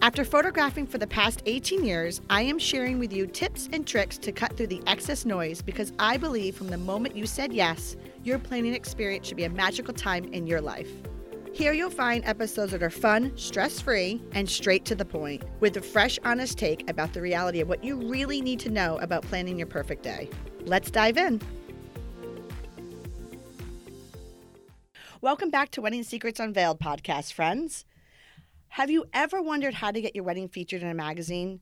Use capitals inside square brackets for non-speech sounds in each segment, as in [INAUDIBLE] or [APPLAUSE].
After photographing for the past 18 years, I am sharing with you tips and tricks to cut through the excess noise because I believe from the moment you said yes, your planning experience should be a magical time in your life. Here you'll find episodes that are fun, stress free, and straight to the point, with a fresh, honest take about the reality of what you really need to know about planning your perfect day. Let's dive in. Welcome back to Wedding Secrets Unveiled podcast, friends. Have you ever wondered how to get your wedding featured in a magazine?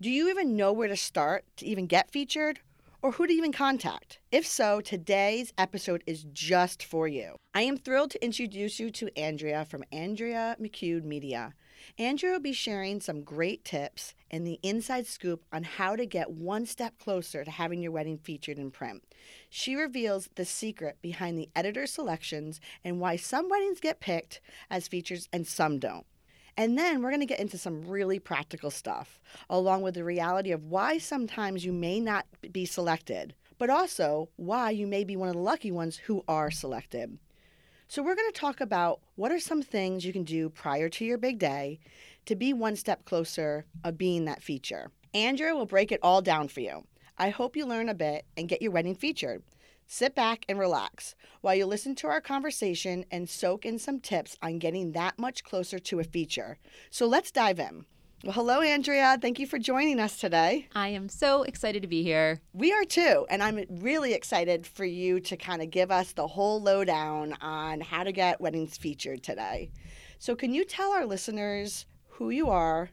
Do you even know where to start to even get featured? Or who to even contact? If so, today's episode is just for you. I am thrilled to introduce you to Andrea from Andrea McCune Media. Andrea will be sharing some great tips and the inside scoop on how to get one step closer to having your wedding featured in print. She reveals the secret behind the editor's selections and why some weddings get picked as features and some don't. And then we're going to get into some really practical stuff, along with the reality of why sometimes you may not be selected, but also why you may be one of the lucky ones who are selected. So, we're going to talk about what are some things you can do prior to your big day to be one step closer of being that feature. Andrea will break it all down for you. I hope you learn a bit and get your wedding featured. Sit back and relax while you listen to our conversation and soak in some tips on getting that much closer to a feature. So let's dive in. Well, hello, Andrea. Thank you for joining us today. I am so excited to be here. We are too. And I'm really excited for you to kind of give us the whole lowdown on how to get weddings featured today. So, can you tell our listeners who you are,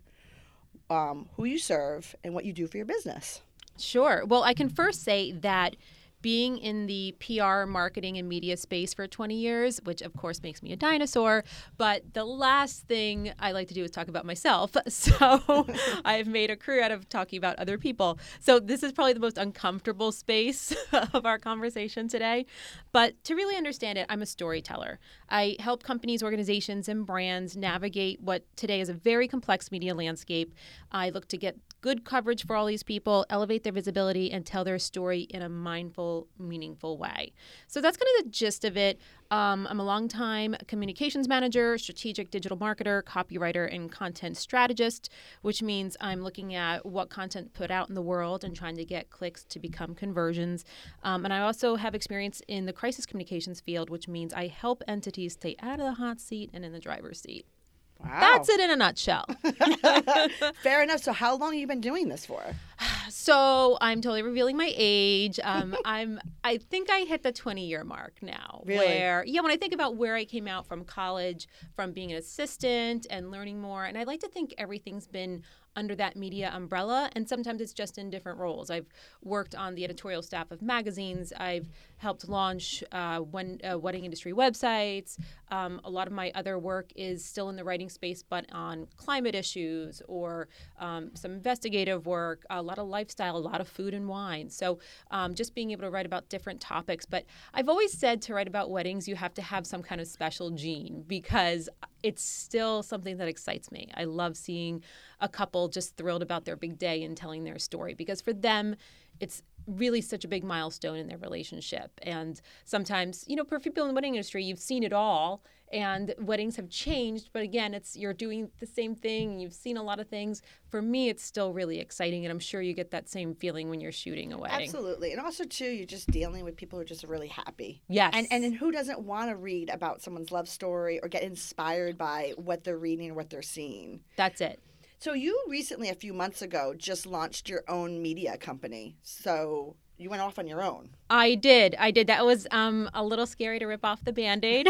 um, who you serve, and what you do for your business? Sure. Well, I can first say that being in the PR, marketing, and media space for 20 years, which of course makes me a dinosaur. But the last thing I like to do is talk about myself. [LAUGHS] So [LAUGHS] I've made a career out of talking about other people. So this is probably the most uncomfortable space [LAUGHS] of our conversation today. But to really understand it, I'm a storyteller. I help companies, organizations, and brands navigate what today is a very complex media landscape. I look to get good coverage for all these people, elevate their visibility, and tell their story in a mindful, meaningful way. So that's kind of the gist of it. Um, I'm a longtime communications manager, strategic digital marketer, copywriter, and content strategist, which means I'm looking at what content put out in the world and trying to get clicks to become conversions. Um, and I also have experience in the crisis communications field, which means I help entities stay out of the hot seat and in the driver's seat. Wow. That's it in a nutshell. [LAUGHS] Fair enough. So, how long have you been doing this for? [SIGHS] So I'm totally revealing my age. Um, [LAUGHS] I'm I think I hit the 20 year mark now. Really? Where yeah, when I think about where I came out from college, from being an assistant and learning more, and I like to think everything's been under that media umbrella, and sometimes it's just in different roles. I've worked on the editorial staff of magazines. I've helped launch uh, one, uh, wedding industry websites. Um, a lot of my other work is still in the writing space, but on climate issues or um, some investigative work, a lot of lifestyle, a lot of food and wine. So um, just being able to write about different topics. But I've always said to write about weddings, you have to have some kind of special gene because it's still something that excites me. I love seeing a couple just thrilled about their big day and telling their story because for them, it's really such a big milestone in their relationship. And sometimes, you know, for people in the wedding industry, you've seen it all and weddings have changed, but again, it's you're doing the same thing, you've seen a lot of things. For me, it's still really exciting and I'm sure you get that same feeling when you're shooting a wedding. Absolutely. And also too, you're just dealing with people who are just really happy. Yes. And and who doesn't want to read about someone's love story or get inspired by what they're reading or what they're seeing? That's it. So you recently, a few months ago, just launched your own media company. So you went off on your own. I did. I did. That was um, a little scary to rip off the band aid.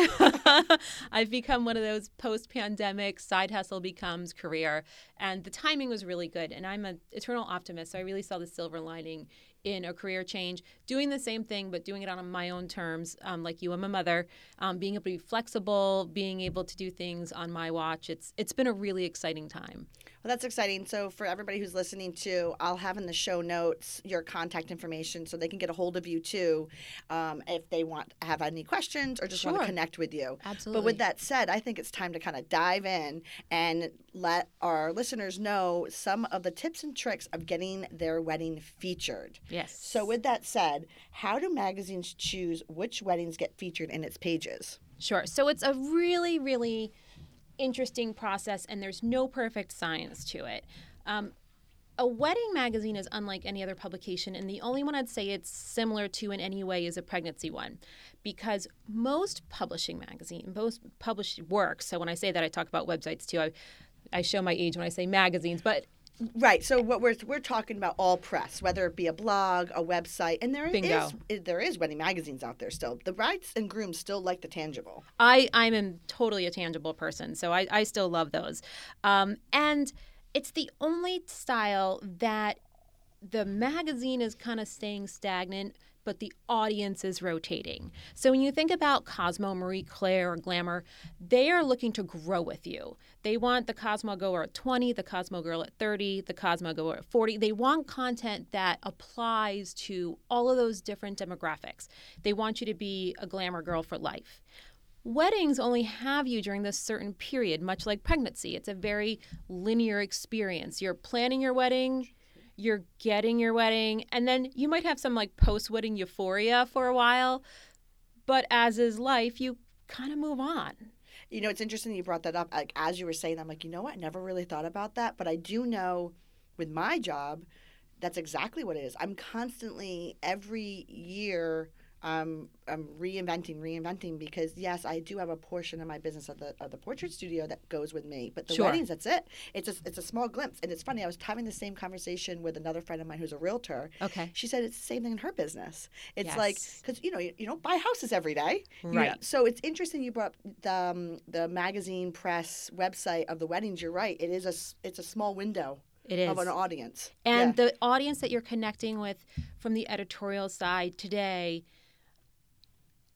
[LAUGHS] I've become one of those post pandemic side hustle becomes career. And the timing was really good. And I'm an eternal optimist. So I really saw the silver lining in a career change, doing the same thing but doing it on my own terms. Um, like you, I'm a mother. Um, being able to be flexible, being able to do things on my watch. It's it's been a really exciting time. Well, that's exciting. So, for everybody who's listening to, I'll have in the show notes your contact information so they can get a hold of you too um, if they want have any questions or just want to connect with you. Absolutely. But with that said, I think it's time to kind of dive in and let our listeners know some of the tips and tricks of getting their wedding featured. yes. So, with that said, how do magazines choose which weddings get featured in its pages? Sure. So it's a really, really interesting process, and there's no perfect science to it. Um, a wedding magazine is unlike any other publication, and the only one I'd say it's similar to in any way is a pregnancy one, because most publishing magazine, most published works. So when I say that, I talk about websites too. I, I show my age when I say magazines, but Right. So what we're we're talking about all press, whether it be a blog, a website, and there is Bingo. there is wedding magazines out there still. The brides and grooms still like the tangible. I I'm a totally a tangible person, so I, I still love those. Um, and it's the only style that the magazine is kind of staying stagnant, but the audience is rotating. So when you think about Cosmo, Marie Claire, or Glamour, they are looking to grow with you. They want the Cosmo goer at 20, the Cosmo girl at 30, the Cosmo goer at 40. They want content that applies to all of those different demographics. They want you to be a glamour girl for life. Weddings only have you during this certain period, much like pregnancy. It's a very linear experience. You're planning your wedding, you're getting your wedding, and then you might have some like post wedding euphoria for a while. But as is life, you kind of move on. You know, it's interesting you brought that up. Like as you were saying, I'm like, you know what? I never really thought about that, but I do know with my job, that's exactly what it is. I'm constantly every year um, I'm reinventing, reinventing because yes, I do have a portion of my business of the of the portrait studio that goes with me, but the Sure. weddings, that's it. It's a, it's a small glimpse, and it's funny. I was having the same conversation with another friend of mine who's a realtor. Okay. She said it's the same thing in her business. It's like because you know you, you don't buy houses every day, You know, Right. so it's interesting you brought up the um, the magazine press website of the weddings. You're right. It is a it's a small window It is. of an audience. And Yeah. the audience that you're connecting with from the editorial side today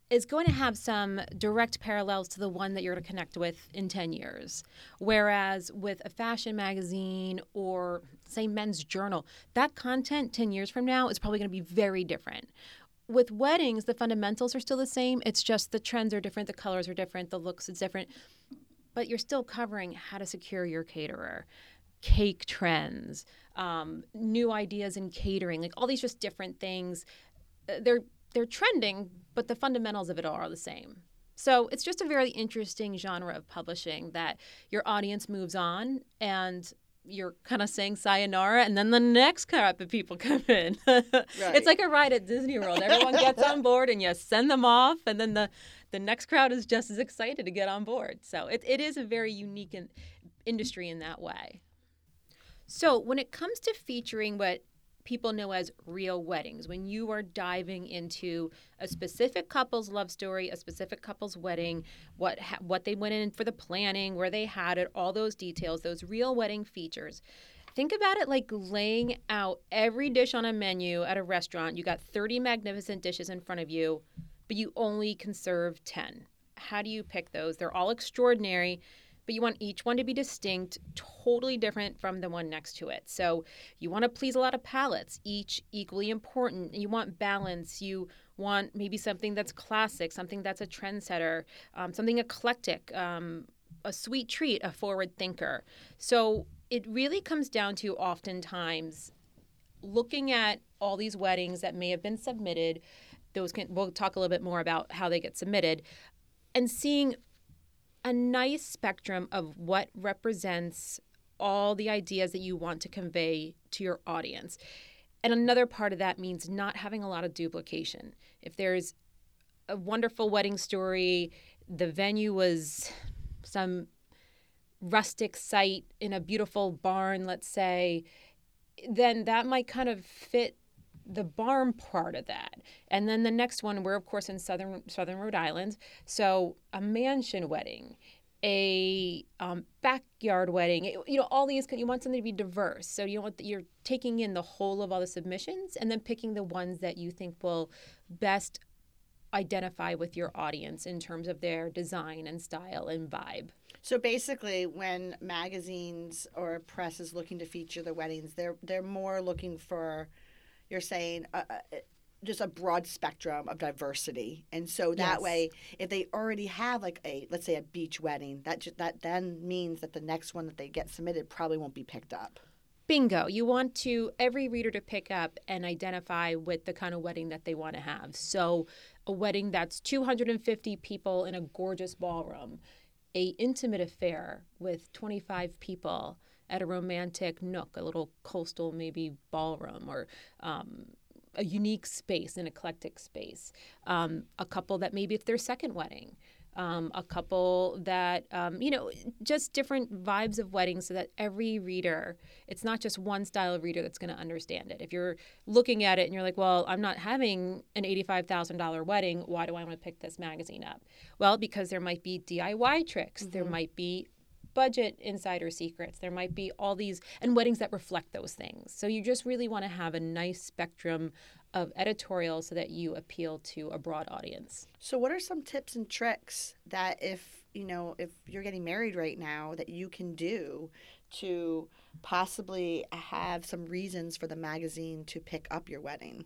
is going to have some direct parallels to the one that you're going to connect with in 10 years. Whereas with a fashion magazine or, say, men's journal, that content 10 years from now is probably going to be very different. With weddings, the fundamentals are still the same. It's just the trends are different, the colors are different, the looks is different. But you're still covering how to secure your caterer, cake trends, um, new ideas in catering, like all these just different things. They're they're trending, but the fundamentals of it all are the same. So it's just a very interesting genre of publishing that your audience moves on and you're kind of saying sayonara and then the next crop of people [LAUGHS] come in. It's like a ride at Disney World. Everyone gets on board and you send them off and then the, the next crowd is just as excited to get on board. So it, it is a very unique in, industry in that way. So when it comes to featuring what people know as real weddings, when you are diving into a specific couple's love story, a specific couple's wedding, what ha- what they went in for the planning, where they had it, all those details, those real wedding features. Think about it like laying out every dish on a menu at a restaurant. You got 30 magnificent dishes in front of you, but you only can serve 10. How do you pick those? They're all extraordinary, but you want each one to be distinct, totally different from the one next to it. So you want to please a lot of palates, each equally important. You want balance. You want maybe something that's classic, something that's a trendsetter, um, something eclectic, um, a sweet treat, a forward thinker. So it really comes down to oftentimes looking at all these weddings that may have been submitted. Those can we'll talk a little bit more about how they get submitted, and seeing a nice spectrum of what represents all the ideas that you want to convey to your audience. And another part of that means not having a lot of duplication. If there's a wonderful wedding story, the venue was some rustic site in a beautiful barn, let's say, then that might kind of fit the barn part of that. And then the next one, we're of course in southern southern Rhode Island, so a mansion wedding. a um, backyard wedding. You know, all these. You want something to be diverse, so you want you're taking in the whole of all the submissions and then picking the ones that you think will best identify with your audience in terms of their design and style and vibe. So basically, when magazines or press is looking to feature the weddings, they're they're more looking for, you're saying, uh, uh, just a broad spectrum of diversity, and so that Yes. way, if they already have like a let's say a beach wedding, that ju- that then means that the next one that they get submitted probably won't be picked up. Bingo. You want to every reader to pick up and identify with the kind of wedding that they want to have. So, a wedding that's 250 people in a gorgeous ballroom, a intimate affair with 25 people at a romantic nook, a little coastal maybe ballroom or um, a unique space, an eclectic space. Um, a couple that maybe it's their second wedding. Um, a couple that um, you know just different vibes of weddings so that every reader it's not just one style of reader that's going to understand it if you're looking at it and you're like well i'm not having an $85000 wedding why do i want to pick this magazine up well because there might be diy tricks there might be budget insider secrets. There might be all these and weddings that reflect those things. So you just really want to have a nice spectrum of editorial so that you appeal to a broad audience. So, what are some tips and tricks that if you know if you're getting married right now that you can do to possibly have some reasons for the magazine to pick up your wedding?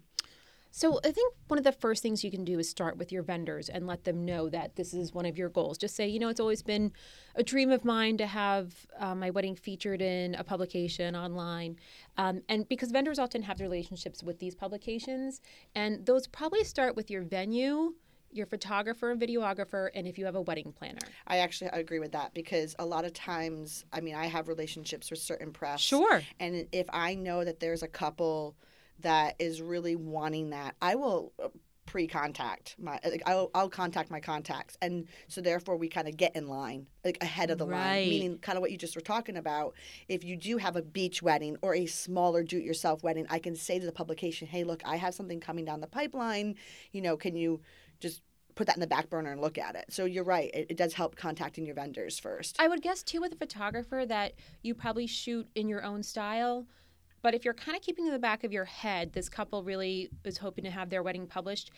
So I think one of the first things you can do is start with your vendors and let them know that this is one of your goals. Just say, you know, it's always been a dream of mine to have uh, my wedding featured in a publication online, um, and because vendors often have relationships with these publications, and those probably start with your venue. Your photographer and videographer, and if you have a wedding planner. I actually agree with that because a lot of times, I mean, I have relationships with certain press. Sure. And if I know that there's a couple that is really wanting that, I will uh, pre-contact my. Like, I'll, I'll contact my contacts, and so therefore we kind of get in line, like ahead of the line. Meaning, kind of what you just were talking about. If you do have a beach wedding or a smaller do-it-yourself wedding, I can say to the publication, "Hey, look, I have something coming down the pipeline. You know, can you just put that in the back burner and look at it?" So you're right; it, it does help contacting your vendors first. I would guess too with a photographer that you probably shoot in your own style. But if you're kind of keeping in the back of your head, this couple really is hoping to have their wedding published,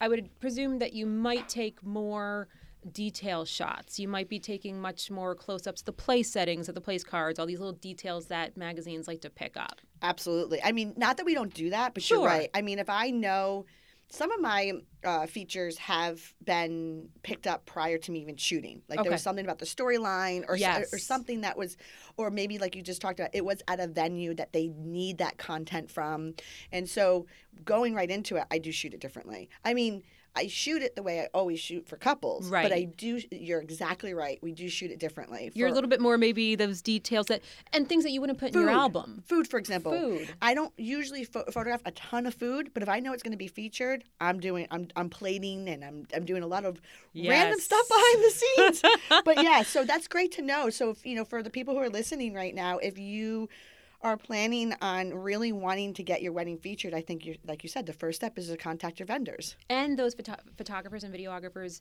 I would presume that you might take more detail shots. You might be taking much more close ups, the place settings of the place cards, all these little details that magazines like to pick up. Absolutely. I mean, not that we don't do that, but Sure. you're right. I mean, if I know some of my uh, features have been picked up prior to me even shooting, like there was something about the storyline or, so- or something that was, or maybe like you just talked about, it was at a venue that they need that content from. And so going right into it, I do shoot it differently. I mean, I shoot it the way I always shoot for couples, Right. but I do. You're exactly right. We do shoot it differently. You're a little bit more maybe those details that and things that you wouldn't put in your album. food, for example. Food. I don't usually pho- photograph a ton of food, but if I know it's going to be featured, I'm doing I'm I'm plating and I'm I'm doing a lot of random stuff behind the scenes. [LAUGHS] but yeah, so that's great to know. So if you know for the people who are listening right now, if you are planning on really wanting to get your wedding featured, I think you like you said, the first step is to contact your vendors. and those photo- photographers and videographers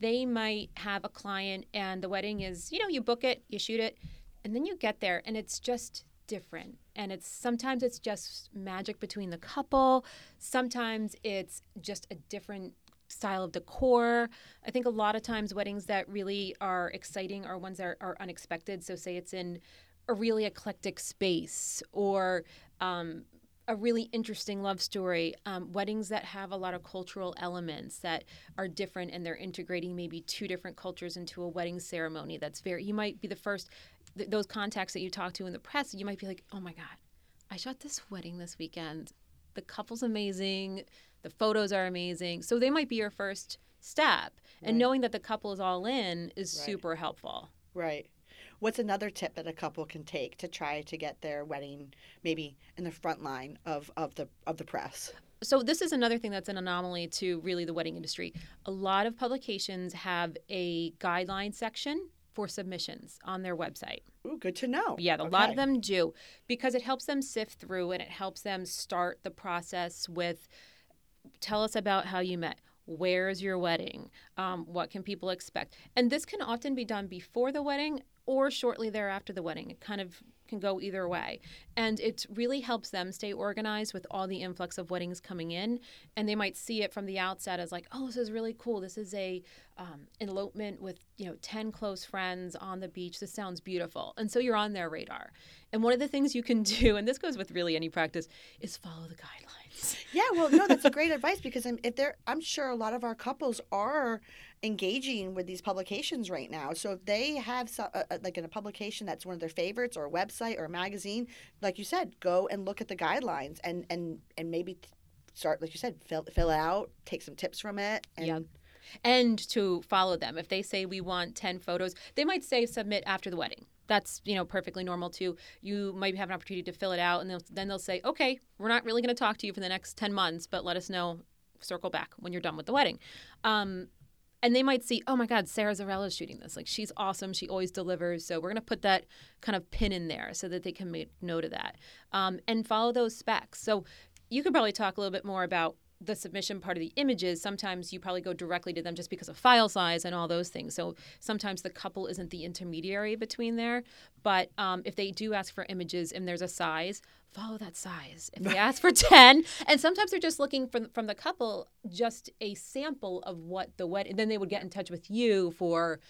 they might have a client and the wedding is you know you book it you shoot it and then you get there and it's just different. And it's sometimes it's just magic between the couple. Sometimes it's just a different style of decor. I think a lot of times weddings that really are exciting are ones that are, are unexpected. So say it's in a really eclectic space or um, a really interesting love story. Um, weddings that have a lot of cultural elements that are different and they're integrating maybe two different cultures into a wedding ceremony. That's very, you might be the first, th- those contacts that you talk to in the press, you might be like, oh my God, I shot this wedding this weekend. The couple's amazing. The photos are amazing. So they might be your first step. And knowing that the couple is all in is Right. super helpful. Right. What's another tip that a couple can take to try to get their wedding maybe in the front line of, of the of the press? So this is another thing that's an anomaly to really the wedding industry. A lot of publications have a guideline section for submissions on their website. Ooh, good to know. Yeah, a lot of them do because it helps them sift through and it helps them start the process with tell us about how you met. where's your wedding? Um, what can people expect? And this can often be done before the wedding or shortly thereafter the wedding. It kind of can go either way. And it really helps them stay organized with all the influx of weddings coming in. And they might see it from the outset as like, oh, this is really cool. This is a um, elopement with, you know, 10 close friends on the beach. This sounds beautiful. And so you're on their radar. And one of the things you can [LAUGHS] do, and this goes with really any practice, is follow the guidelines. Yeah, well, no, that's a great advice because I'm, if they're, I'm sure a lot of our couples are engaging with these publications right now. So if they have some, uh, uh, like in a publication that's one of their favorites or a website or a magazine, like you said, go and look at the guidelines and and and maybe start like you said, fill fill it out, take some tips from it, and. Yep. And to follow them. If they say we want 10 photos, they might say submit after the wedding that's you know perfectly normal too you might have an opportunity to fill it out and they'll, then they'll say okay we're not really going to talk to you for the next 10 months but let us know circle back when you're done with the wedding um, and they might see, oh my God, Sarah Zarella is shooting this. Like she's awesome. She always delivers. So we're going to put that kind of pin in there so that they can make note of that um, and follow those specs. So you could probably talk a little bit more about the submission part of the images, sometimes you probably go directly to them just because of file size and all those things. So sometimes the couple isn't the intermediary between there. But um, if they do ask for images and there's a size, follow that size. If they [LAUGHS] ask for 10, and sometimes they're just looking from, from the couple just a sample of what the wedding, then they would get in touch with you for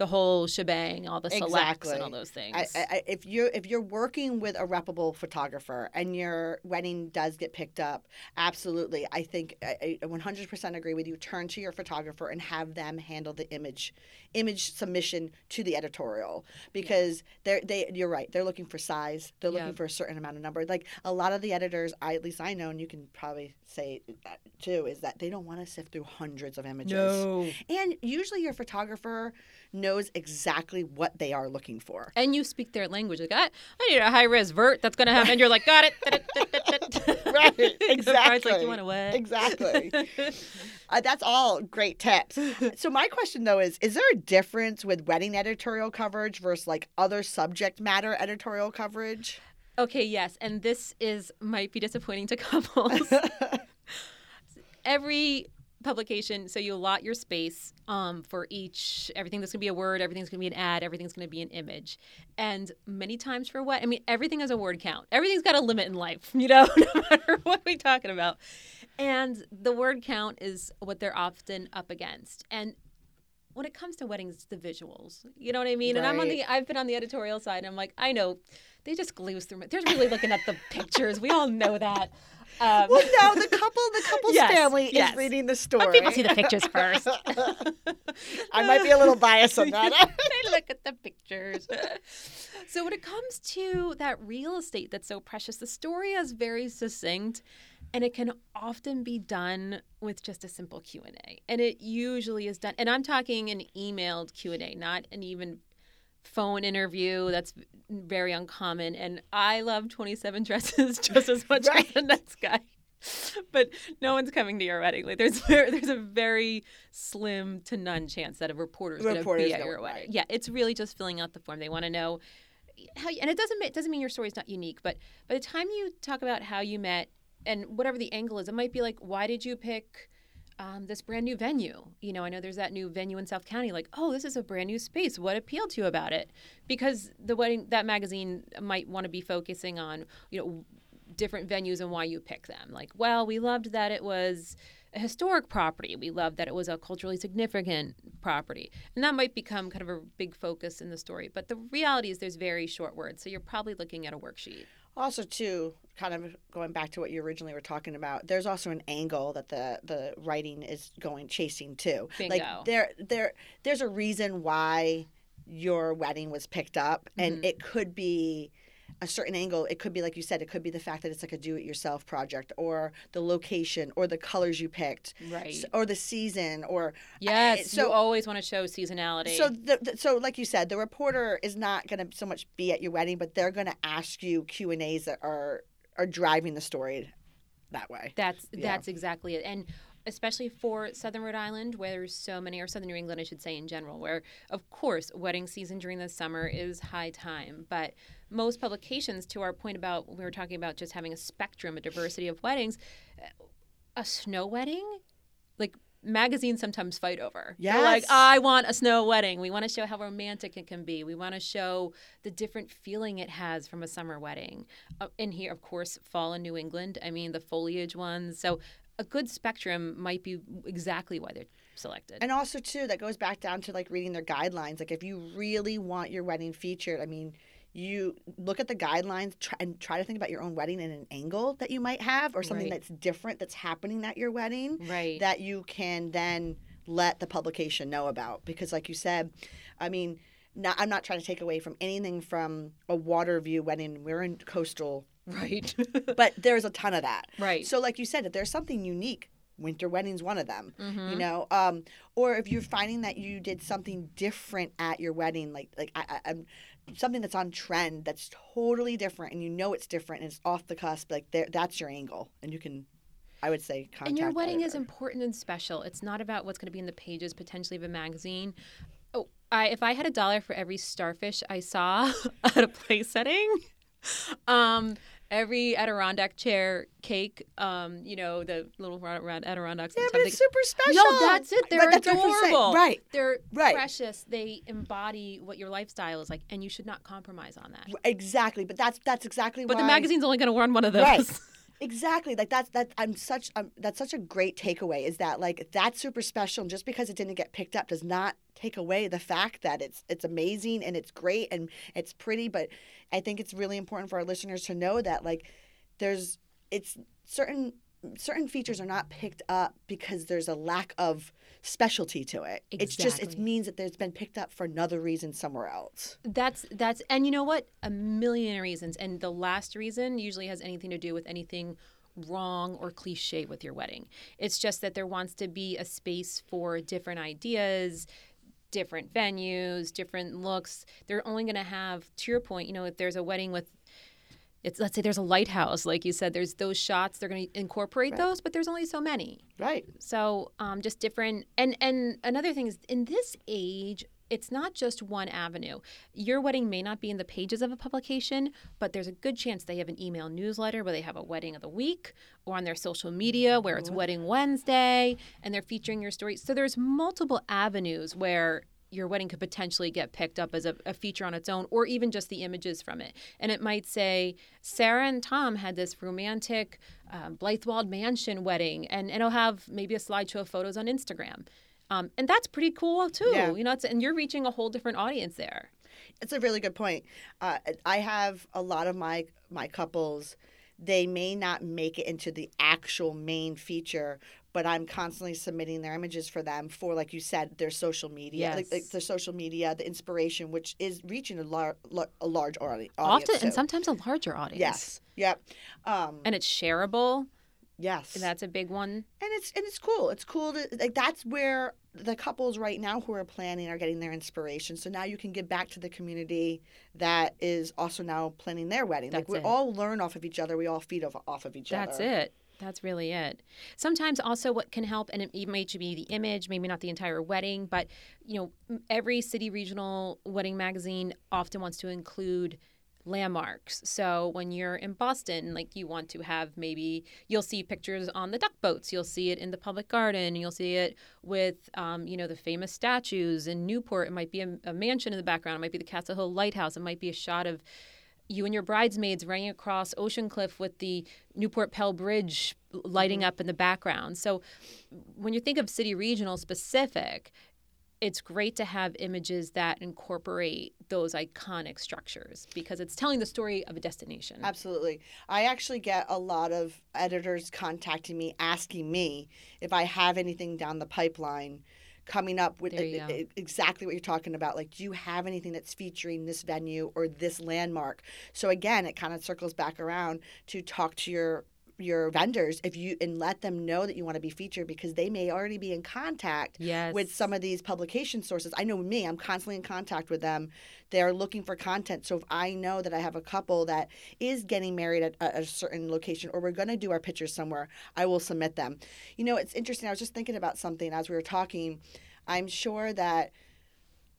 the whole shebang, all the selects exactly. and all those things. I, I, if you're if you're working with a reputable photographer and your wedding does get picked up, absolutely, I think I, I 100% agree with you. Turn to your photographer and have them handle the image image submission to the editorial because they're they you're right they're looking for size they're looking for a certain amount of number like a lot of the editors I at least I know and you can probably say that too is that they don't want to sift through hundreds of images no. and usually your photographer knows exactly what they are looking for. And you speak their language. Like, I, I need a high res vert that's going to happen. And You're like, got it. [LAUGHS] [LAUGHS] right. [LAUGHS] Exactly. like, you want to? Exactly. uh, that's all great tips. So my question though is, is there a difference with wedding editorial coverage versus like other subject matter editorial coverage? Okay, yes. And this is might be disappointing to couples. Every publication so you allot your space um, for each everything that's going to be a word everything's going to be an ad everything's going to be an image and many times for what i mean everything has a word count everything's got a limit in life [LAUGHS] you know [LAUGHS] no matter what we're talking about and the word count is what they're often up against and when it comes to weddings it's the visuals you know what i mean right. and i'm on the i've been on the editorial side and i'm like i know they just glaze through it. They're really looking at the pictures. We all know that. Um, well, no, the couple, the couple's yes, family yes. is reading the story. But people see the pictures first. [LAUGHS] I might be a little biased on that. [LAUGHS] they [LAUGHS] look at the pictures. so when it comes to that real estate that's so precious, the story is very succinct, and it can often be done with just a simple Q and A. And it usually is done. And I'm talking an emailed Q and A, not an even phone interview. That's very uncommon. And I love 27 dresses [LAUGHS] just as much right. as the next guy. But no one's coming to your wedding. Like there's [LAUGHS] there's a very slim to none chance that a reporter is going to be at your wedding. Yeah, it's really just filling out the form. They want to know how, you, and it doesn't it doesn't mean your story's not unique. But by the time you talk about how you met and whatever the angle is, it might be like, why did you pick um, this brand new venue. You know, I know there's that new venue in South County. Like, oh, this is a brand new space. What appealed to you about it? Because the wedding that magazine might want to be focusing on, you know, different venues and why you pick them. Like, well, we loved that it was a historic property. We loved that it was a culturally significant property. And that might become kind of a big focus in the story. But the reality is there's very short words. So you're probably looking at a worksheet. Also, too, kind of going back to what you originally were talking about, there's also an angle that the the writing is going chasing too. Bingo. Like there there there's a reason why your wedding was picked up, and mm-hmm. it could be a certain angle. It could be, like you said, it could be the fact that it's like a do it yourself project or the location or the colors you picked. Right. Or the season or. Yes. so, you always want to show seasonality. So, the, the, so like you said, the reporter is not going to so much be at your wedding, but they're going to ask you Q&As that are, are driving the story that way. That's, yeah. that's exactly it. And especially for Southern Rhode Island, where there's so many, or Southern New England, I should say, in general, where, of course, wedding season during the summer is high time. But most publications, to our point about we were talking about just having a spectrum, a diversity of weddings, a snow wedding, like magazines sometimes fight over. They're like, I want a snow wedding. We want to show how romantic it can be. We want to show the different feeling it has from a summer wedding. Uh, and here, of course, fall in New England. I mean, the foliage ones. So a good spectrum might be exactly why they're selected. And also too, that goes back down to like reading their guidelines. Like if you really want your wedding featured, I mean, you look at the guidelines try, and try to think about your own wedding in an angle that you might have or something Right. that's different that's happening at your wedding right. that you can then let the publication know about because like you said, I mean, not, I'm not trying to take away from anything from a water view wedding. We're in coastal, right. [LAUGHS] but there's a ton of that. right. So, like you said, if there's something unique, winter wedding's one of them. Mhm. You know, um, or if you're finding that you did something different at your wedding, like like I, I, I'm something that's on trend, that's totally different, and you know it's different and it's off the cusp. Like that's your angle, and you can, I would say, contact. and your wedding is important and special. It's not about what's going to be in the pages potentially of a magazine. Oh, I, if I had a dollar for every starfish I saw [LAUGHS] at a place setting, um, every Adirondack chair cake, um, you know, the little round, Adirondacks. Yeah, but it's super special. No, that's it. They're that's what I'm saying. adorable. Right. They're Right. precious. They embody what your lifestyle is like, and you should not compromise on that. Exactly, but that's that's exactly But why the magazine's only going to run one of those. Right. [LAUGHS] Exactly. Like that's that I'm such um, that's such a great takeaway is that like that's super special and just because it didn't get picked up does not take away the fact that it's it's amazing and it's great and it's pretty but I think it's really important for our listeners to know that like there's it's certain certain features are not picked up because there's a lack of specialty to it. Exactly. It's just it means that there's been picked up for another reason somewhere else. That's that's and you know what? A million reasons. And the last reason usually has anything to do with anything wrong or cliche with your wedding. It's just that there wants to be a space for different ideas, different venues, different looks. They're only going to have to your point, you know, if there's a wedding with it's let's say there's a lighthouse like you said there's those shots they're going to incorporate Right. those but there's only so many Right. so um, just different and and another thing is in this age it's not just one avenue. Your wedding may not be in the pages of a publication but there's a good chance they have an email newsletter where they have a wedding of the week or on their social media where it's wedding wednesday and they're featuring your story. So there's multiple avenues where your wedding could potentially get picked up as a, a feature on its own or even just the images from it. And it might say sarah and tom had this romantic um, Blithewold Mansion wedding, and it'll have maybe a slideshow of photos on Instagram. Um, and that's pretty cool too. Yeah. You know, it's, and you're reaching a whole different audience there. It's a really good point. Uh, I have a lot of my my couples. They may not make it into the actual main feature, but I'm constantly submitting their images for them for, like you said, their social media, like, like Yes. their social media, the inspiration, which is reaching a, lar- lar- a large audi- audience. Often, and sometimes a larger audience. yes, yep, um, And it's shareable. Yes, And that's a big one. and it's and it's cool. It's cool to like that's where the couples right now who are planning are getting their inspiration. So now you can give back to the community that is also now planning their wedding. like we it. all learn off of each other. We all feed off, off of each That's other. That's it. That's really it. Sometimes also what can help, and it it may be the image, maybe not the entire wedding, but you know, every city regional wedding magazine often wants to include landmarks. So when you're in Boston, like you want to have maybe you'll see pictures on the duck boats, you'll see it in the public garden, you'll see it with um, you know the famous statues in Newport. It might be a, a mansion in the background. It might be the Castle Hill Lighthouse. It might be a shot of you and your bridesmaids running across Ocean Cliff with the Newport Pell Bridge lighting up in the background. So when you think of city regional specific, it's great to have images that incorporate those iconic structures because it's telling the story of a destination. Absolutely. I actually get a lot of editors contacting me asking me if I have anything down the pipeline coming up with There you go. exactly what you're talking about. Like, do you have anything that's featuring this venue or this landmark? So again, it kind of circles back around to talk to your your vendors if you and let them know that you want to be featured because they may already be in contact Yes. with some of these publication sources. I know me, I'm constantly in contact with them. They're looking for content. So if I know that I have a couple that is getting married at, at a certain location or we're going to do our pictures somewhere, I will submit them. You know, it's interesting. I was just thinking about something as we were talking. I'm sure that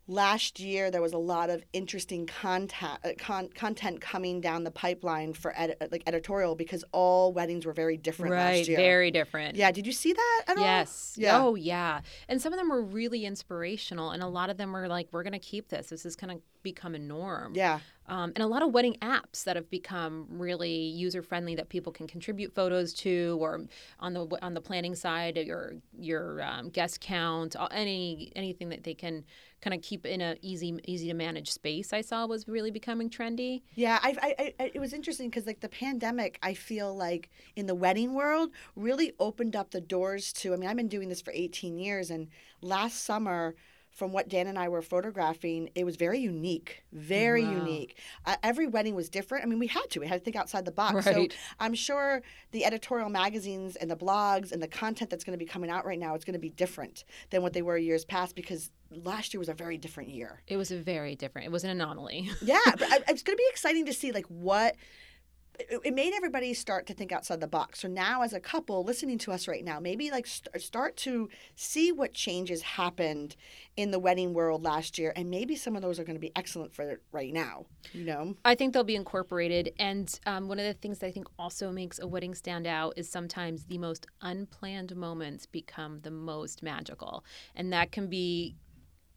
last year there was a lot of interesting content uh, con- content coming down the pipeline for ed- like editorial because all weddings were very different right, last year. very different. Yeah, did you see that at all? Yes. Yeah. Oh, yeah. And some of them were really inspirational, and a lot of them were like, "We're going to keep this. This is going to become a norm." Yeah. Um, and a lot of wedding apps that have become really user friendly that people can contribute photos to, or on the on the planning side, your your um, guest count, uh, any anything that they can kind of keep in a easy easy to manage space. I saw was really becoming trendy. Yeah, I, I, I it was interesting because like the pandemic, I feel like in the wedding world really opened up the doors to. I mean, I've been doing this for 18 years, and last summer, from what Dan and I were photographing, it was very unique, very Wow. unique. Uh, every wedding was different. I mean, we had to. We had to think outside the box. So I'm sure the editorial magazines and the blogs and the content that's going to be coming out right now it's going to be different than what they were years past because last year was a very different year. It was a very different. It was an anomaly. Yeah, [LAUGHS] but I, it's going to be exciting to see like what it, made everybody start to think outside the box. So now, as a couple listening to us right now, maybe like st- start to see what changes happened in the wedding world last year, and maybe some of those are going to be excellent for right now. You know, I think they'll be incorporated. And um, one of the things that I think also makes a wedding stand out is sometimes the most unplanned moments become the most magical. And that can be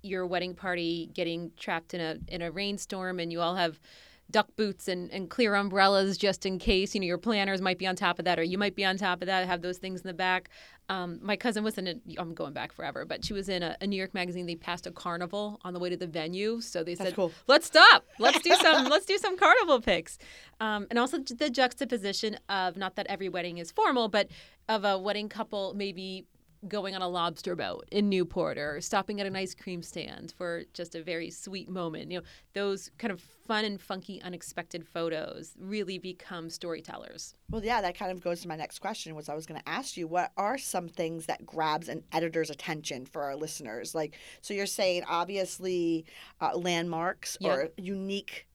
your wedding party getting trapped in a in a rainstorm and you all have duck boots and, and clear umbrellas just in case you know your planners might be on top of that or you might be on top of that have those things in the back. Um, my cousin was in a i'm going back forever but she was in a, a new york magazine. They passed a carnival on the way to the venue. So they That's said cool. let's stop. Let's do some [LAUGHS] let's do some carnival pics. Um, and also the juxtaposition of not that every wedding is formal but of a wedding couple maybe going on a lobster boat in Newport or stopping at an ice cream stand for just a very sweet moment. You know, those kind of fun and funky, unexpected photos really become storytellers. well, yeah, that kind of goes to my next question. Was I was going to ask you what are some things that grabs an editor's attention for our listeners? Like, so you're saying obviously uh, landmarks Yeah. or unique.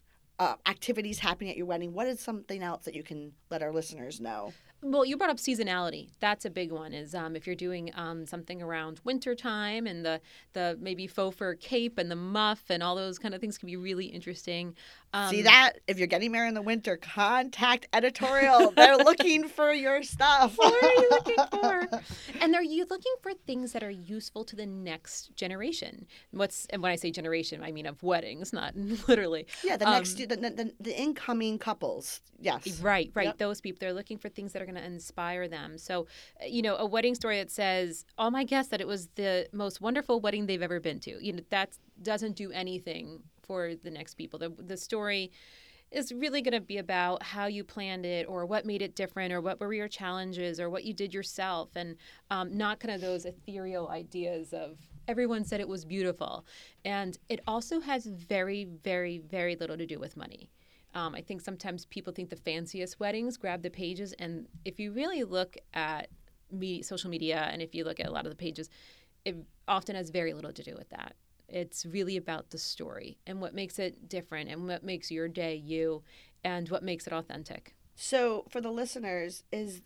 Uh, activities happening at your wedding. What is something else that you can let our listeners know? Well, you brought up seasonality. That's a big one. Is um, if you're doing um, something around winter time and the the maybe faux fur cape and the muff and all those kind of things can be really interesting. Um, See that? If you're getting married in the winter, contact editorial. They're [LAUGHS] looking for your stuff. What are you looking [LAUGHS] for? And are you looking for things that are useful to the next generation? What's and when I say generation, I mean of weddings, not [LAUGHS] literally. Yeah, the Um, next the, the, the incoming couples. Yes. Right, right. Yep. Those people, they're looking for things that are going to inspire them. So, uh, you know, a wedding story that says, "Oh my guest that it was the most wonderful wedding they've ever been to." You know, that doesn't do anything for the next people. The the story is really going to be about how you planned it or what made it different or what were your challenges or what you did yourself and um, not kind of those ethereal ideas of everyone said it was beautiful and it also has very very very little to do with money um, I think sometimes people think the fanciest weddings grab the pages, and if you really look at social media, and if you look at a lot of the pages, it often has very little to do with that. It's really about the story and what makes it different, and what makes your day you, and what makes it authentic. So for the listeners, is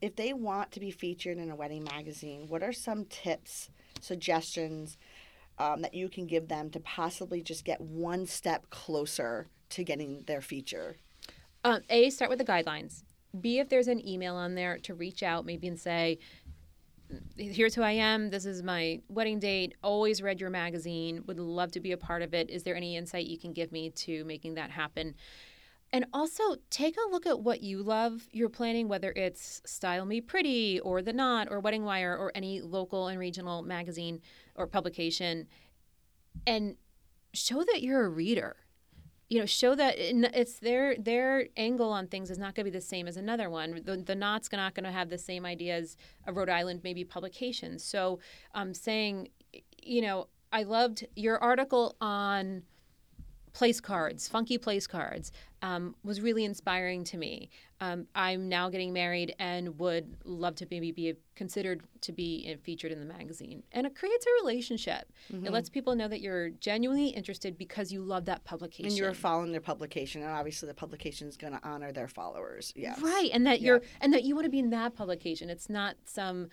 if they want to be featured in a wedding magazine, what are some tips, suggestions um, that you can give them to possibly just get one step closer to getting their feature? Um, a, start with the guidelines. B, if there's an email on there to reach out maybe and say, here's who I am. This is my wedding date. Always read your magazine. Would love to be a part of it. Is there any insight you can give me to making that happen? And also take a look at what you love you're planning, whether it's Style Me Pretty or The Knot or Wedding Wire or any local and regional magazine or publication, and show that you're a reader you know show that it's their their angle on things is not going to be the same as another one. The, the knot's not going to have the same ideas a rhode island maybe publication. So um, saying you know i loved your article on place cards funky place cards um, was really inspiring to me um, i'm now getting married and would love to maybe be considered to be in- featured in the magazine and it creates a relationship Mm-hmm. it lets people know that you're genuinely interested because you love that publication And you're following their publication, and obviously the publication is going to honor their followers. Yes. Right, and that Yeah. you're and that you want to be in that publication. It's not some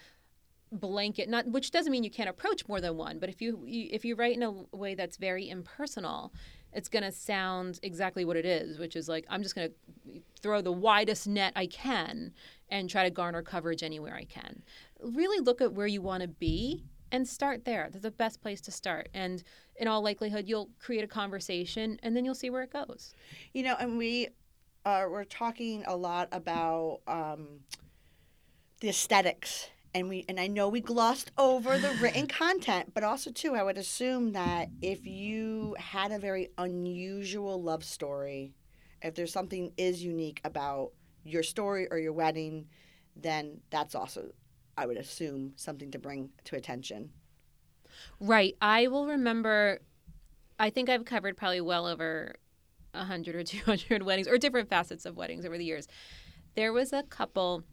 blanket not which doesn't mean you can't approach more than one but if you, you if you write in a way that's very impersonal it's going to sound exactly what it is which is like i'm just going to throw the widest net i can and try to garner coverage anywhere i can. Really look at where you want to be and start there. That's the best place to start. And in all likelihood you'll create a conversation and then you'll see where it goes. You know, and we uh, we're talking a lot about um, the aesthetics, and we and I know we glossed over the written content, but also too, I would assume that if you had a very unusual love story, if there's something is unique about your story or your wedding, then that's also, I would assume, something to bring to attention. Right. I will remember, I think I've covered probably well over 100 or 200 [LAUGHS] weddings or different facets of weddings over the years. There was a couple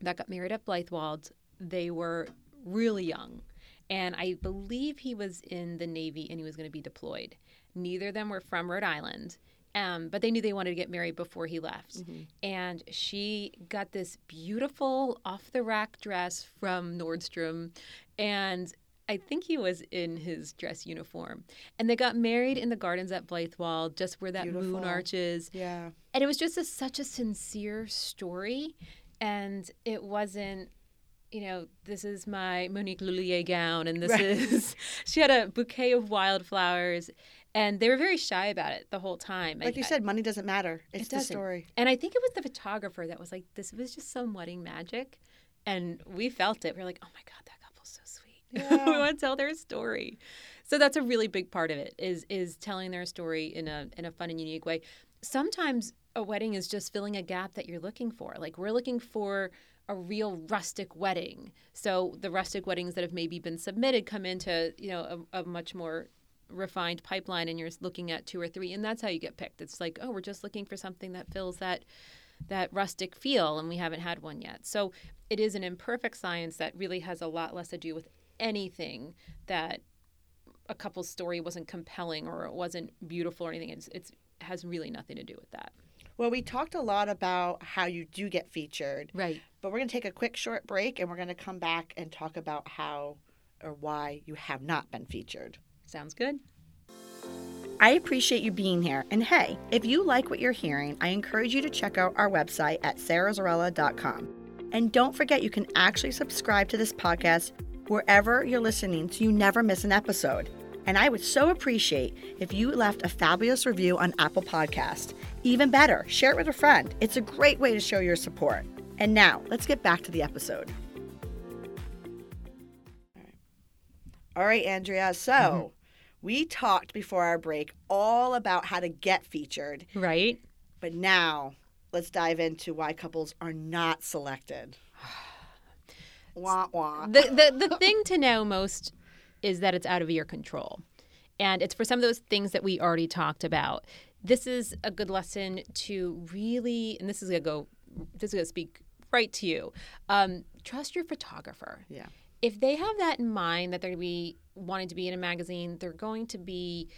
that got married at Blithewold. They were really young. And I believe he was in the Navy and he was going to be deployed. Neither of them were from Rhode Island. Um, but they knew they wanted to get married before he left. And she got this beautiful off the rack dress from Nordstrom. And I think he was in his dress uniform. And they got married in the gardens at Blithewold, just where that moon Beautiful. arch is. Yeah. And it was just a, such a sincere story. And it wasn't, you know, this is my Monique Lhuillier gown, and this Right. is, [LAUGHS] she had a bouquet of wildflowers. And they were very shy about it the whole time. Like I- you said, money doesn't matter. It's it the doesn't. story. And I think it was the photographer that was like, this was just some wedding magic. And we felt it. We are like, oh my God, that couple's so sweet. [LAUGHS] Yeah. we want to tell their story. So that's a really big part of it is is telling their story in a in a fun and unique way. Sometimes a wedding is just filling a gap that you're looking for. Like we're looking for a real rustic wedding. So the rustic weddings that have maybe been submitted come into, you know, a, a much more refined pipeline and you're looking at two or three and that's how you get picked. It's like, oh, we're just looking for something that fills that that rustic feel and we haven't had one yet. So it is an imperfect science that really has a lot less to do with anything that a couple's story wasn't compelling or it wasn't beautiful or anything. It's it's has really nothing to do with that. Well, we talked a lot about how you do get featured, Right. But we're going to take a quick short break and we're going to come back and talk about how or why you have not been featured. Sounds good. I appreciate you being here. And hey, if you like what you're hearing, I encourage you to check out our website at sarahzarella.com. And don't forget you can actually subscribe to this podcast wherever you're listening so you never miss an episode. And I would so appreciate if you left a fabulous review on Apple Podcast. Even better, share it with a friend. It's a great way to show your support. And now, let's get back to the episode. All right, Andrea. So, mm-hmm. we talked before our break all about how to get featured, Right. but now let's dive into why couples are not selected. [SIGHS] wah wah. the, the the thing to know most is that it's out of your control and it's for some of those things that we already talked about this is a good lesson to really and this is gonna go this is gonna speak right to you um, trust your photographer Yeah. if they have that in mind that they're going to be wanting to be in a magazine they're going to be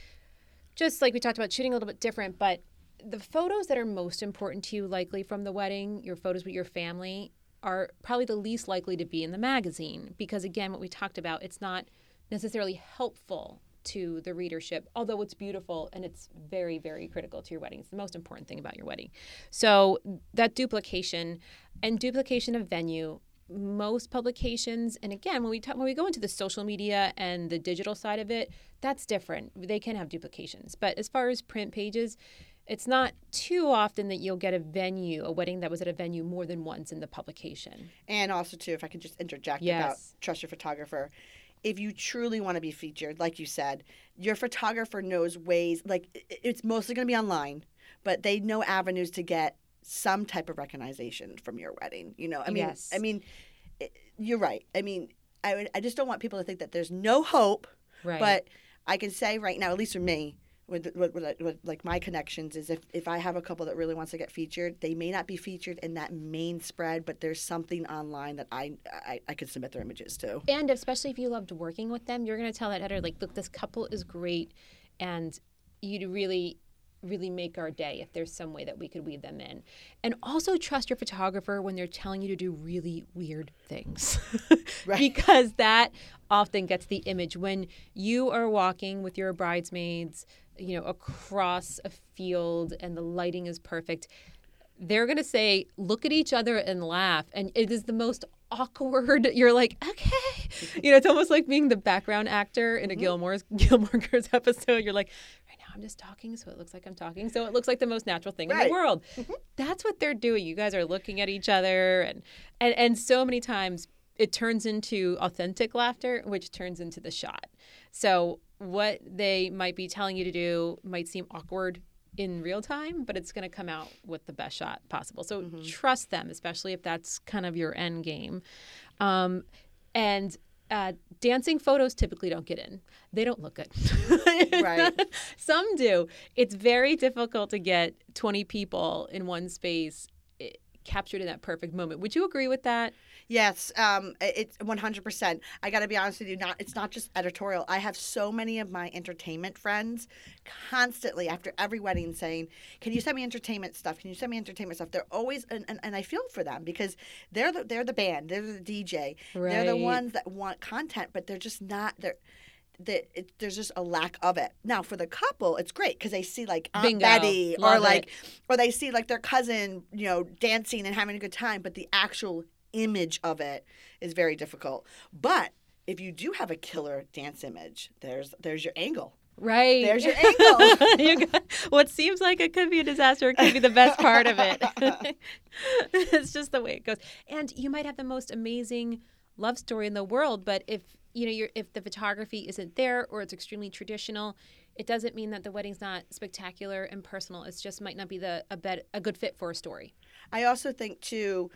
just like we talked about shooting a little bit different but the photos that are most important to you likely from the wedding your photos with your family are probably the least likely to be in the magazine because again what we talked about it's not necessarily helpful to the readership although it's beautiful and it's very very critical to your wedding. It's the most important thing about your wedding. So that duplication and duplication of venue most publications and again when we talk when we go into the social media and the digital side of it that's different. They can have duplications. But as far as print pages it's not too often that you'll get a venue a wedding that was at a venue more than once in the publication. And also, too, if I could just interject about trust your photographer. If you truly want to be featured, like you said, your photographer knows ways, like it's mostly going to be online, but they know avenues to get some type of recognition from your wedding. You know, I mean, Yes. I mean, you're right. I mean, I, would, I just don't want people to think that there's no hope right But I can say right now, at least for me, with, with, with, like my connections, is if, if I have a couple that really wants to get featured, they may not be featured in that main spread, but there's something online that I I, I could submit their images to. And especially if you loved working with them, you're going to tell that editor, like, look, this couple is great. And you'd really really make our day if there's some way that we could weave them in. And also trust your photographer when they're telling you to do really weird things. [LAUGHS] Right. because that often gets the image when you are walking with your bridesmaids, you know, across a field and the lighting is perfect. They're going to say, look at each other and laugh. And it is the most awkward. [LAUGHS] You're like, okay. You know, it's almost like being the background actor in a mm-hmm. [LAUGHS] Gilmore's Gilmore Girls episode. You're like, right now I'm just talking, so it looks like I'm talking. So it looks like the most natural thing in the world. Mm-hmm. That's what they're doing. You guys are looking at each other and and, and so many times it turns into authentic laughter, which turns into the shot. So what they might be telling you to do might seem awkward in real time, but it's going to come out with the best shot possible. So trust them, especially if that's kind of your end game. Um, and uh, dancing photos typically don't get in. They don't look good. [LAUGHS] Right. [LAUGHS] Some do. It's very difficult to get 20 people in one space captured in that perfect moment. Would you agree with that? Yes, um, it's one hundred percent. I got to be honest with you. Not it's not just editorial. I have so many of my entertainment friends constantly after every wedding saying, "Can you send me entertainment stuff? Can you send me entertainment stuff?" They're always and, and, and I feel for them because they're the they're the band, they're the DJ, they're the ones that want content, but they're just not they're. That it, there's just a lack of it. Now for the couple, it's great because they see like Aunt Bingo. Betty or Love it. like or they see like their cousin, you know, dancing and having a good time, but the actual image of it is very difficult. But if you do have a killer dance image, there's there's your angle. Right. There's your [LAUGHS] angle. You got- what seems like it could be a disaster, it could be the best part of it. [LAUGHS] it's just the way it goes. And you might have the most amazing love story in the world, but if you know, you're, if the photography isn't there or it's extremely traditional, it doesn't mean that the wedding's not spectacular and personal. It just might not be the a, bet, a good fit for a story. I also think too,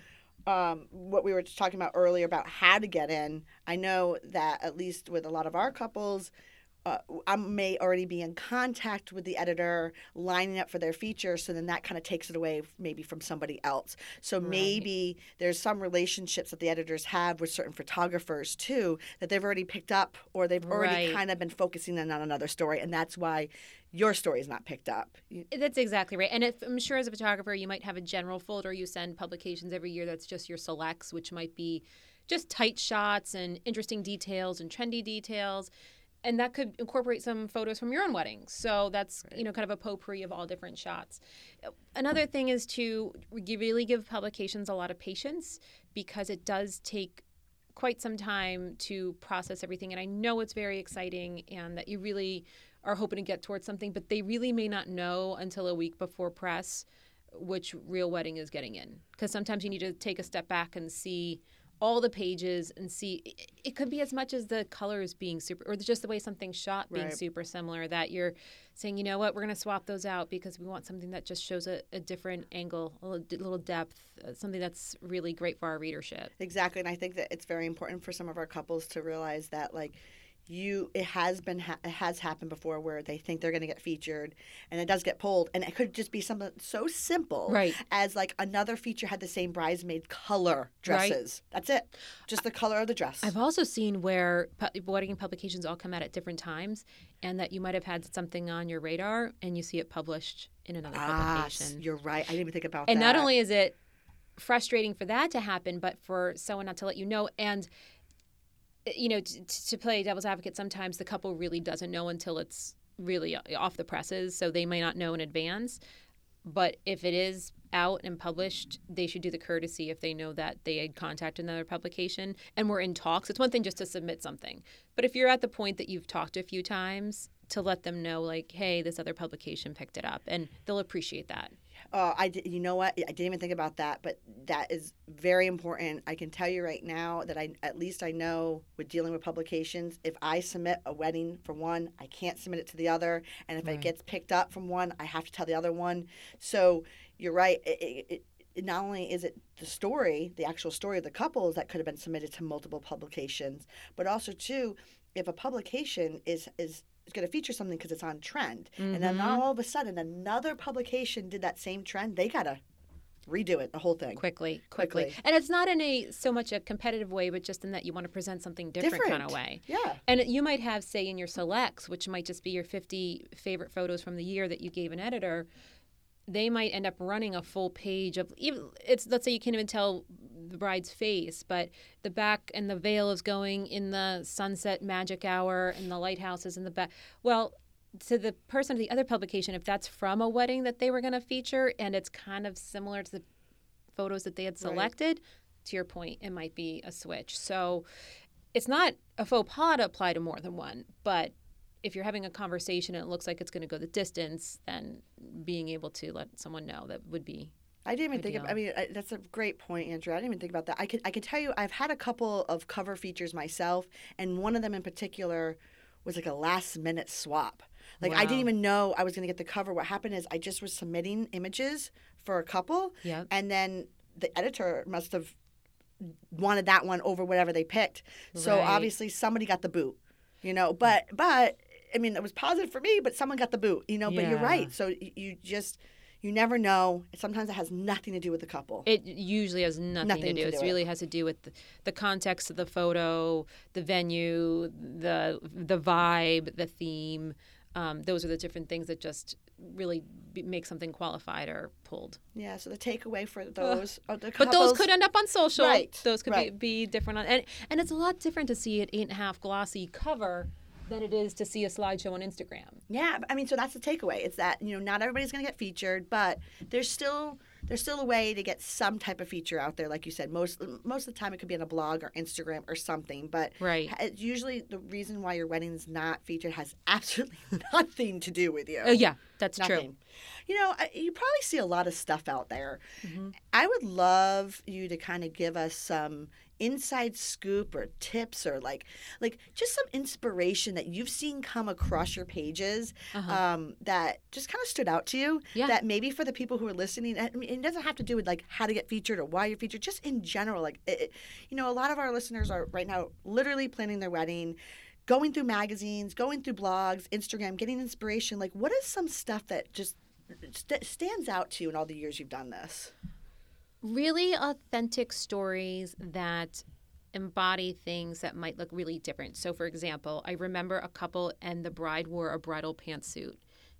um, what we were talking about earlier about how to get in. I know that at least with a lot of our couples, uh, I may already be in contact with the editor, lining up for their feature. So then that kind of takes it away, maybe from somebody else. So Right. maybe there's some relationships that the editors have with certain photographers too that they've already picked up, or they've already Right. kind of been focusing in on another story, and that's why your story is not picked up. That's exactly right. And if, I'm sure as a photographer, you might have a general folder you send publications every year that's just your selects, which might be just tight shots and interesting details and trendy details. And that could incorporate some photos from your own wedding. So that's, you know, kind of a potpourri of all different shots. Another thing is to really give publications a lot of patience because it does take quite some time to process everything. And I know it's very exciting and that you really are hoping to get towards something, but they really may not know until a week before press which real wedding is getting in. Because sometimes you need to take a step back and see all the pages and see it- it could be as much as the colors being super or just the way something's shot being Right. super similar that you're saying you know what we're going to swap those out because we want something that just shows a, a different angle a little, little depth uh, something that's really great for our readership Exactly, and I think that it's very important for some of our couples to realize that like you it has been ha- it has happened before where they think they're going to get featured and it does get pulled and it could just be something so simple Right. as like another feature had the same bridesmaid color Right. dresses that's it just the color of the dress I've also seen where pu- wedding publications all come out at different times, and that you might have had something on your radar and you see it published in another ah publication. you're right I didn't even think about and that not only is it frustrating for that to happen, but for someone not to let you know. And you know, t- to play devil's advocate, sometimes the couple really doesn't know until it's really uh, off the presses, so they may not know in advance. But if it is out and published, they should do the courtesy if they know that they had contacted another publication and we're in talks. It's one thing just to submit something, but if you're at the point that you've talked a few times, to let them know, like, hey, this other publication picked it up, and they'll appreciate that. Oh, I you know what? I didn't even think about that, but that is very important. I can tell you right now that I at least I know with dealing with publications, if I submit a wedding for one, I can't submit it to the other, and if Right. it gets picked up from one, I have to tell the other one. So you're right. It, it, it, it not only is it the story, the actual story of the couples that could have been submitted to multiple publications, but also too, if a publication is is is going to feature something because it's on trend, and then Mhm. all of a sudden another publication did that same trend, they gotta redo it, the whole thing. quickly, quickly, Quickly. and it's not in a so much a competitive way, but just in that you want to present something different, kind of way. Yeah. And you might have, say, in your selects, which might just be your 50 favorite photos from the year that you gave an editor, they might end up running a full page of even it's let's say you can't even tell the bride's face, but the back and the veil is going in the sunset magic hour and the lighthouse is in the back. Well, to the person of the other publication, if that's from a wedding that they were going to feature and it's kind of similar to the photos that they had Right. selected, to your point, it might be a switch. So it's not a faux pas to apply to more than one, but if you're having a conversation and it looks like it's going to go the distance, then being able to let someone know that would be I didn't even think of. I mean, I, that's a great point, Andrea. I didn't even think about that. I could, I could tell you, I've had a couple of cover features myself, and one of them in particular was like a last minute swap. Like I didn't even know I was going to get the cover. What happened is I just was submitting images for a couple, Yep. and then the editor must have wanted that one over whatever they picked. So Right. obviously somebody got the boot, you know. But but I mean, it was positive for me, but someone got the boot, you know. But you're right. So you just you never know. Sometimes it has nothing to do with the couple. It usually has nothing, Nothing to do. to It really has to do with the, the context of the photo, the venue, the the vibe, the theme. Um, those are the different things that just really be, make something qualified or pulled. Yeah. So the takeaway for those, uh, the But those could end up on social. Right, Those could right. be, be different on and and it's a lot different to see an eight and a half glossy cover than it is to see a slideshow on Instagram. Yeah, I mean, so that's the takeaway. It's that you know not everybody's going to get featured, but there's still there's still a way to get some type of feature out there. Like you said, most most of the time it could be on a blog or Instagram or something. But Right. it's usually the reason why your wedding's not featured has [LAUGHS] absolutely nothing to do with you. Oh yeah, that's true. You know, you probably see a lot of stuff out there. Mm-hmm. I would love you to kind of give us some inside scoop or tips or like like just some inspiration that you've seen come across your pages Uh-huh. um, that just kind of stood out to you Yeah. that maybe for the people who are listening I mean, it doesn't have to do with like how to get featured or why you're featured just in general like it, it- you know a lot of our listeners are right now literally planning their wedding going through magazines going through blogs instagram getting inspiration like what is some stuff that just st- stands out to you in all the years you've done this really authentic stories that embody things that might look really different. So, for example, I remember a couple and the bride wore a bridal pantsuit,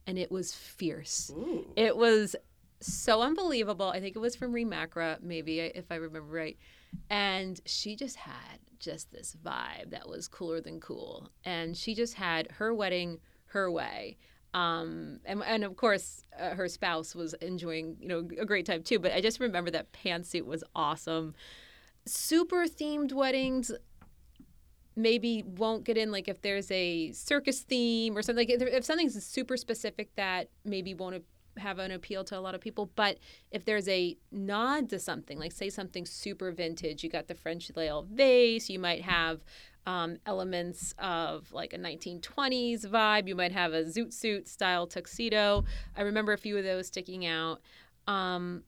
and it was fierce. Ooh. It was so unbelievable. I think it was from Reem Acra, maybe if I remember right. And she just had just this vibe that was cooler than cool. And she just had her wedding her way. Um, and, and of course, uh, her spouse was enjoying, you know, a great time too. But I just remember that pantsuit was awesome. Super themed weddings maybe won't get in like if there's a circus theme or something like if something's super specific that maybe won't have an appeal to a lot of people but if there's a nod to something like say something super vintage you got the french lail vase you might have um, elements of like a 1920s vibe you might have a zoot suit style tuxedo i remember a few of those sticking out um,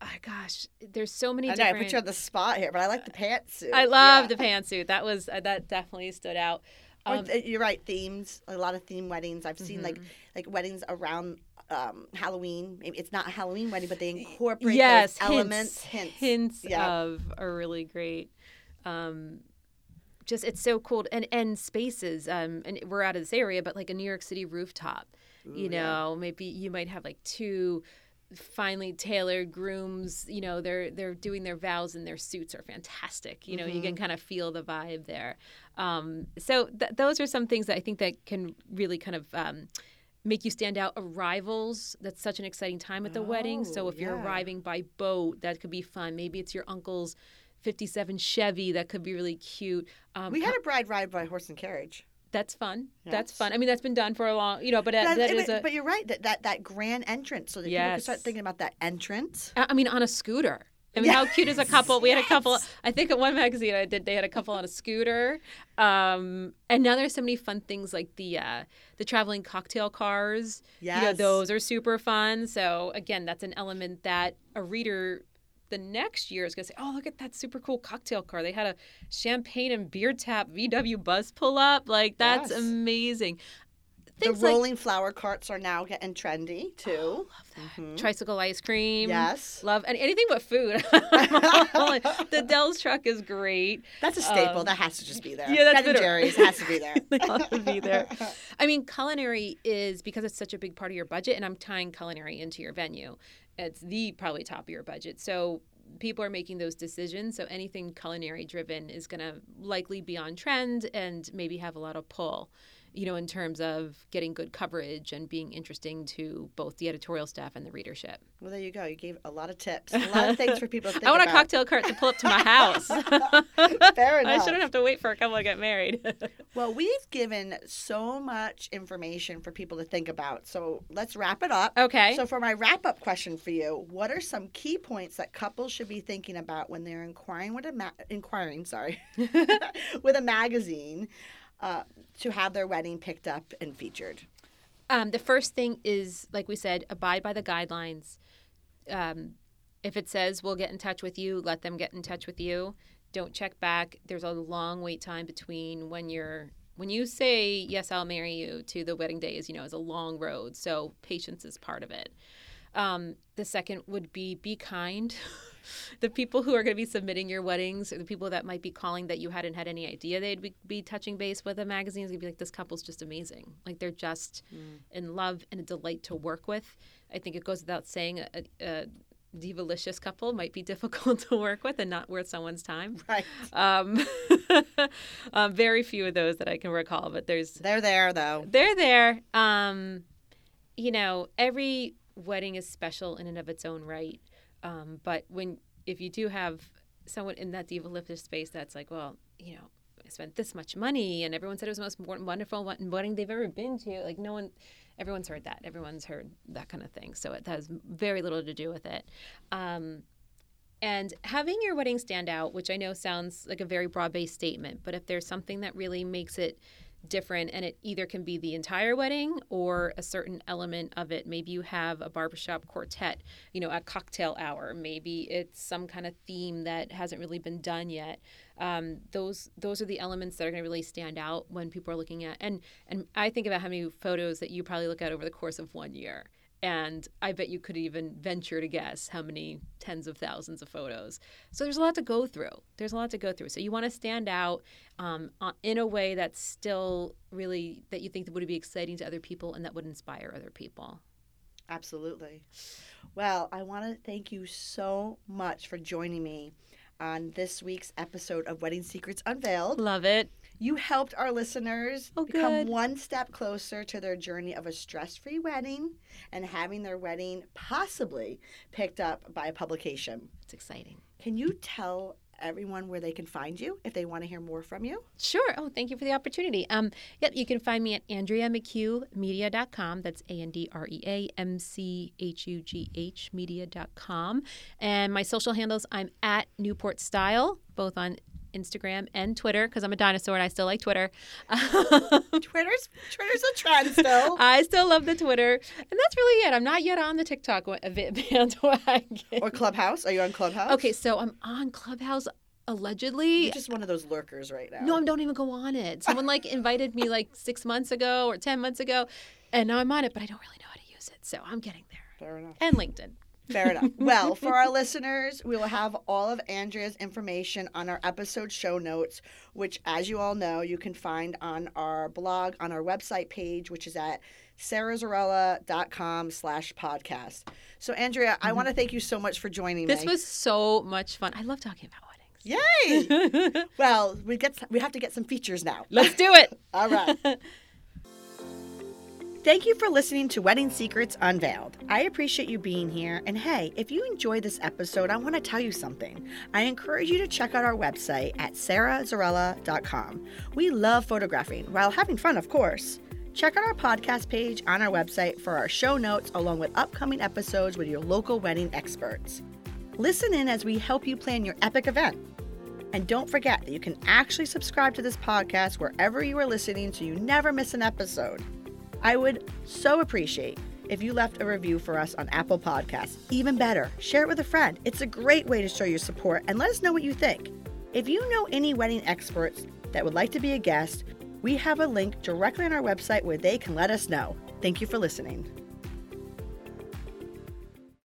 oh gosh there's so many I know I put you on the spot here, but I like the pantsuit. I love Yeah. the pantsuit. That was uh, that definitely stood out. Um, th- you're right. Themes. A lot of theme weddings. I've seen like Mm-hmm. like weddings around um, Halloween. Maybe it's not a Halloween wedding, but they incorporate yes, those elements, hints. hints Yeah. of a really great. Um, just it's so cool and and spaces. Um, and we're out of this area, but like a New York City rooftop. you Ooh, yeah. know, maybe you might have like two finely tailored grooms you know they're they're doing their vows and their suits are fantastic you know you can Mm-hmm. kind of feel the vibe there um, so th- those are some things that i think that can really kind of um, make you stand out arrivals that's such an exciting time at the wedding so Oh, if you're arriving by boat that could be fun maybe it's your uncle's 57 chevy that could be really cute um, We had a bride ride by horse and carriage. that's fun that's fun i mean that's been done for a long you know but That- that but, a but you're right that, that that grand entrance, so that people can start thinking about that entrance. I mean, on a scooter. I mean, how cute is a couple? We had a couple. I think at one magazine I did. They had a couple on a scooter. Um, and now there's so many fun things like the uh, the traveling cocktail cars. You know, those are super fun. So again, that's an element that a reader the next year is going to say, "Oh, look at that super cool cocktail car! They had a champagne and beer tap VW bus pull up. Like that's Yes. amazing." The Things like rolling flower carts are now getting trendy too. Mhm. tricycle ice cream. Yes. Love and anything but food. [LAUGHS] [LAUGHS] the Del's truck is great. That's a staple. Um, that has to just be there. yeah, that's Ben and. Jerry's has to be [LAUGHS] there. They have to be there. I mean, culinary is because it's such a big part of your budget, and I'm tying culinary into your venue. It's the probably top of your budget. So people are making those decisions. So anything culinary driven is going to likely be on trend and maybe have a lot of pull. You know, in terms of getting good coverage and being interesting to both the editorial staff and the readership. Well, there you go. You gave a lot of tips, [LAUGHS] a lot of things for people to think I want a cocktail cart to pull up to my house. [LAUGHS] Fair enough. [LAUGHS] I shouldn't have to wait for a couple to get married. Well, we've given so much information for people to think about. So let's wrap it up. okay. So, for my wrap up question for you, what are some key points that couples should be thinking about when they're inquiring with a ma- inquiring, sorry, with a magazine uh, to have their wedding picked up and featured? Um, the first thing is, like we said, abide by the guidelines. Um, if it says we'll get in touch with you, let them get in touch with you. Don't check back. There's a long wait time between when you're when you say yes, I'll marry you to the wedding day is you know is a long road. So patience is part of it. Um, the second would be be kind. [LAUGHS] [LAUGHS] the people who are going to be submitting your weddings, or the people that might be calling that you hadn't had any idea they'd be, be touching base with a magazine, is going to be like, this couple's just amazing. Like they're just in love and a delight to work with. I think it goes without saying a, a divalicious couple might be [LAUGHS] difficult to work with and not worth someone's time. [LAUGHS] Right. Um, um, very few of those that I can recall, but there's They're there, though. they're there. Um, you know, every wedding is special in and of its own right. Um, but when if you do have someone in that divalicious space, that's like, well, you know, I spent this much money, and everyone said it was the most wonderful wedding they've ever been to. Like no one, everyone's heard that. Everyone's heard that kind of thing. So it has very little to do with it. Um, and having your wedding stand out, which I know sounds like a very broad based statement, but if there's something that really makes it different and it either can be the entire wedding or a certain element of it, maybe you have a barbershop quartet, you know, a cocktail hour, maybe it's some kind of theme that hasn't really been done yet. Um, those those are the elements that are going to really stand out when people are looking at and and I think about how many photos that you probably look at over the course of one year and I bet you could even venture to guess how many tens of thousands of photos. So there's a lot to go through. There's a lot to go through. So you want to stand out um, in a way that's still really that you think that would be exciting to other people and that would inspire other people. Absolutely. Well, I want to thank you so much for joining me on this week's episode of Wedding Secrets Unveiled. Love it. You helped our listeners Oh, become one step closer to their journey of a stress free wedding and having their wedding possibly picked up by a publication. It's exciting. Can you tell everyone where they can find you if they want to hear more from you? Sure. Oh, thank you for the opportunity. Um, yep, you can find me at AndreaMcHughMedia.com. That's A N D R E A M C H U G H Media.com. And my social handles, I'm at Newport Style, both on Instagram and Twitter, because I'm a dinosaur and I still like Twitter. [LAUGHS] Twitter's Twitter's a trend still. [LAUGHS] I still love the Twitter. And that's really it. I'm not yet on the TikTok [LAUGHS] bandwagon. or Clubhouse? Are you on Clubhouse? Okay, so I'm on Clubhouse allegedly. You're just one of those lurkers right now. No, I don't even go on it. Someone like invited me like six months ago or 10 months ago, and now I'm on it, but I don't really know how to use it. So I'm getting there. Fair enough. And LinkedIn. Fair enough. Well, for our listeners, we will have all of Andrea's information on our episode show notes, which, as you all know, you can find on our blog on our website page, which is at sarahzarella.com slash podcast. So, Andrea, I want to mm-hmm. thank you so much for joining This me. This was so much fun. I love talking about weddings. Yay! [LAUGHS] well, we get we have to get some features now. Let's do it. [LAUGHS] All right. [LAUGHS] Thank you for listening to Wedding Secrets Unveiled. I appreciate you being here. And hey, if you enjoyed this episode, I want to tell you something. I encourage you to check out our website at sarahzarella.com. We love photographing while having fun, of course. Check out our podcast page on our website for our show notes along with upcoming episodes with your local wedding experts. Listen in as we help you plan your epic event. And don't forget that you can actually subscribe to this podcast wherever you are listening so you never miss an episode. I would so appreciate if you left a review for us on Apple Podcasts. Even better, share it with a friend. It's a great way to show your support and let us know what you think. If you know any wedding experts that would like to be a guest, We have a link directly on our website where they can let us know. Thank you for listening.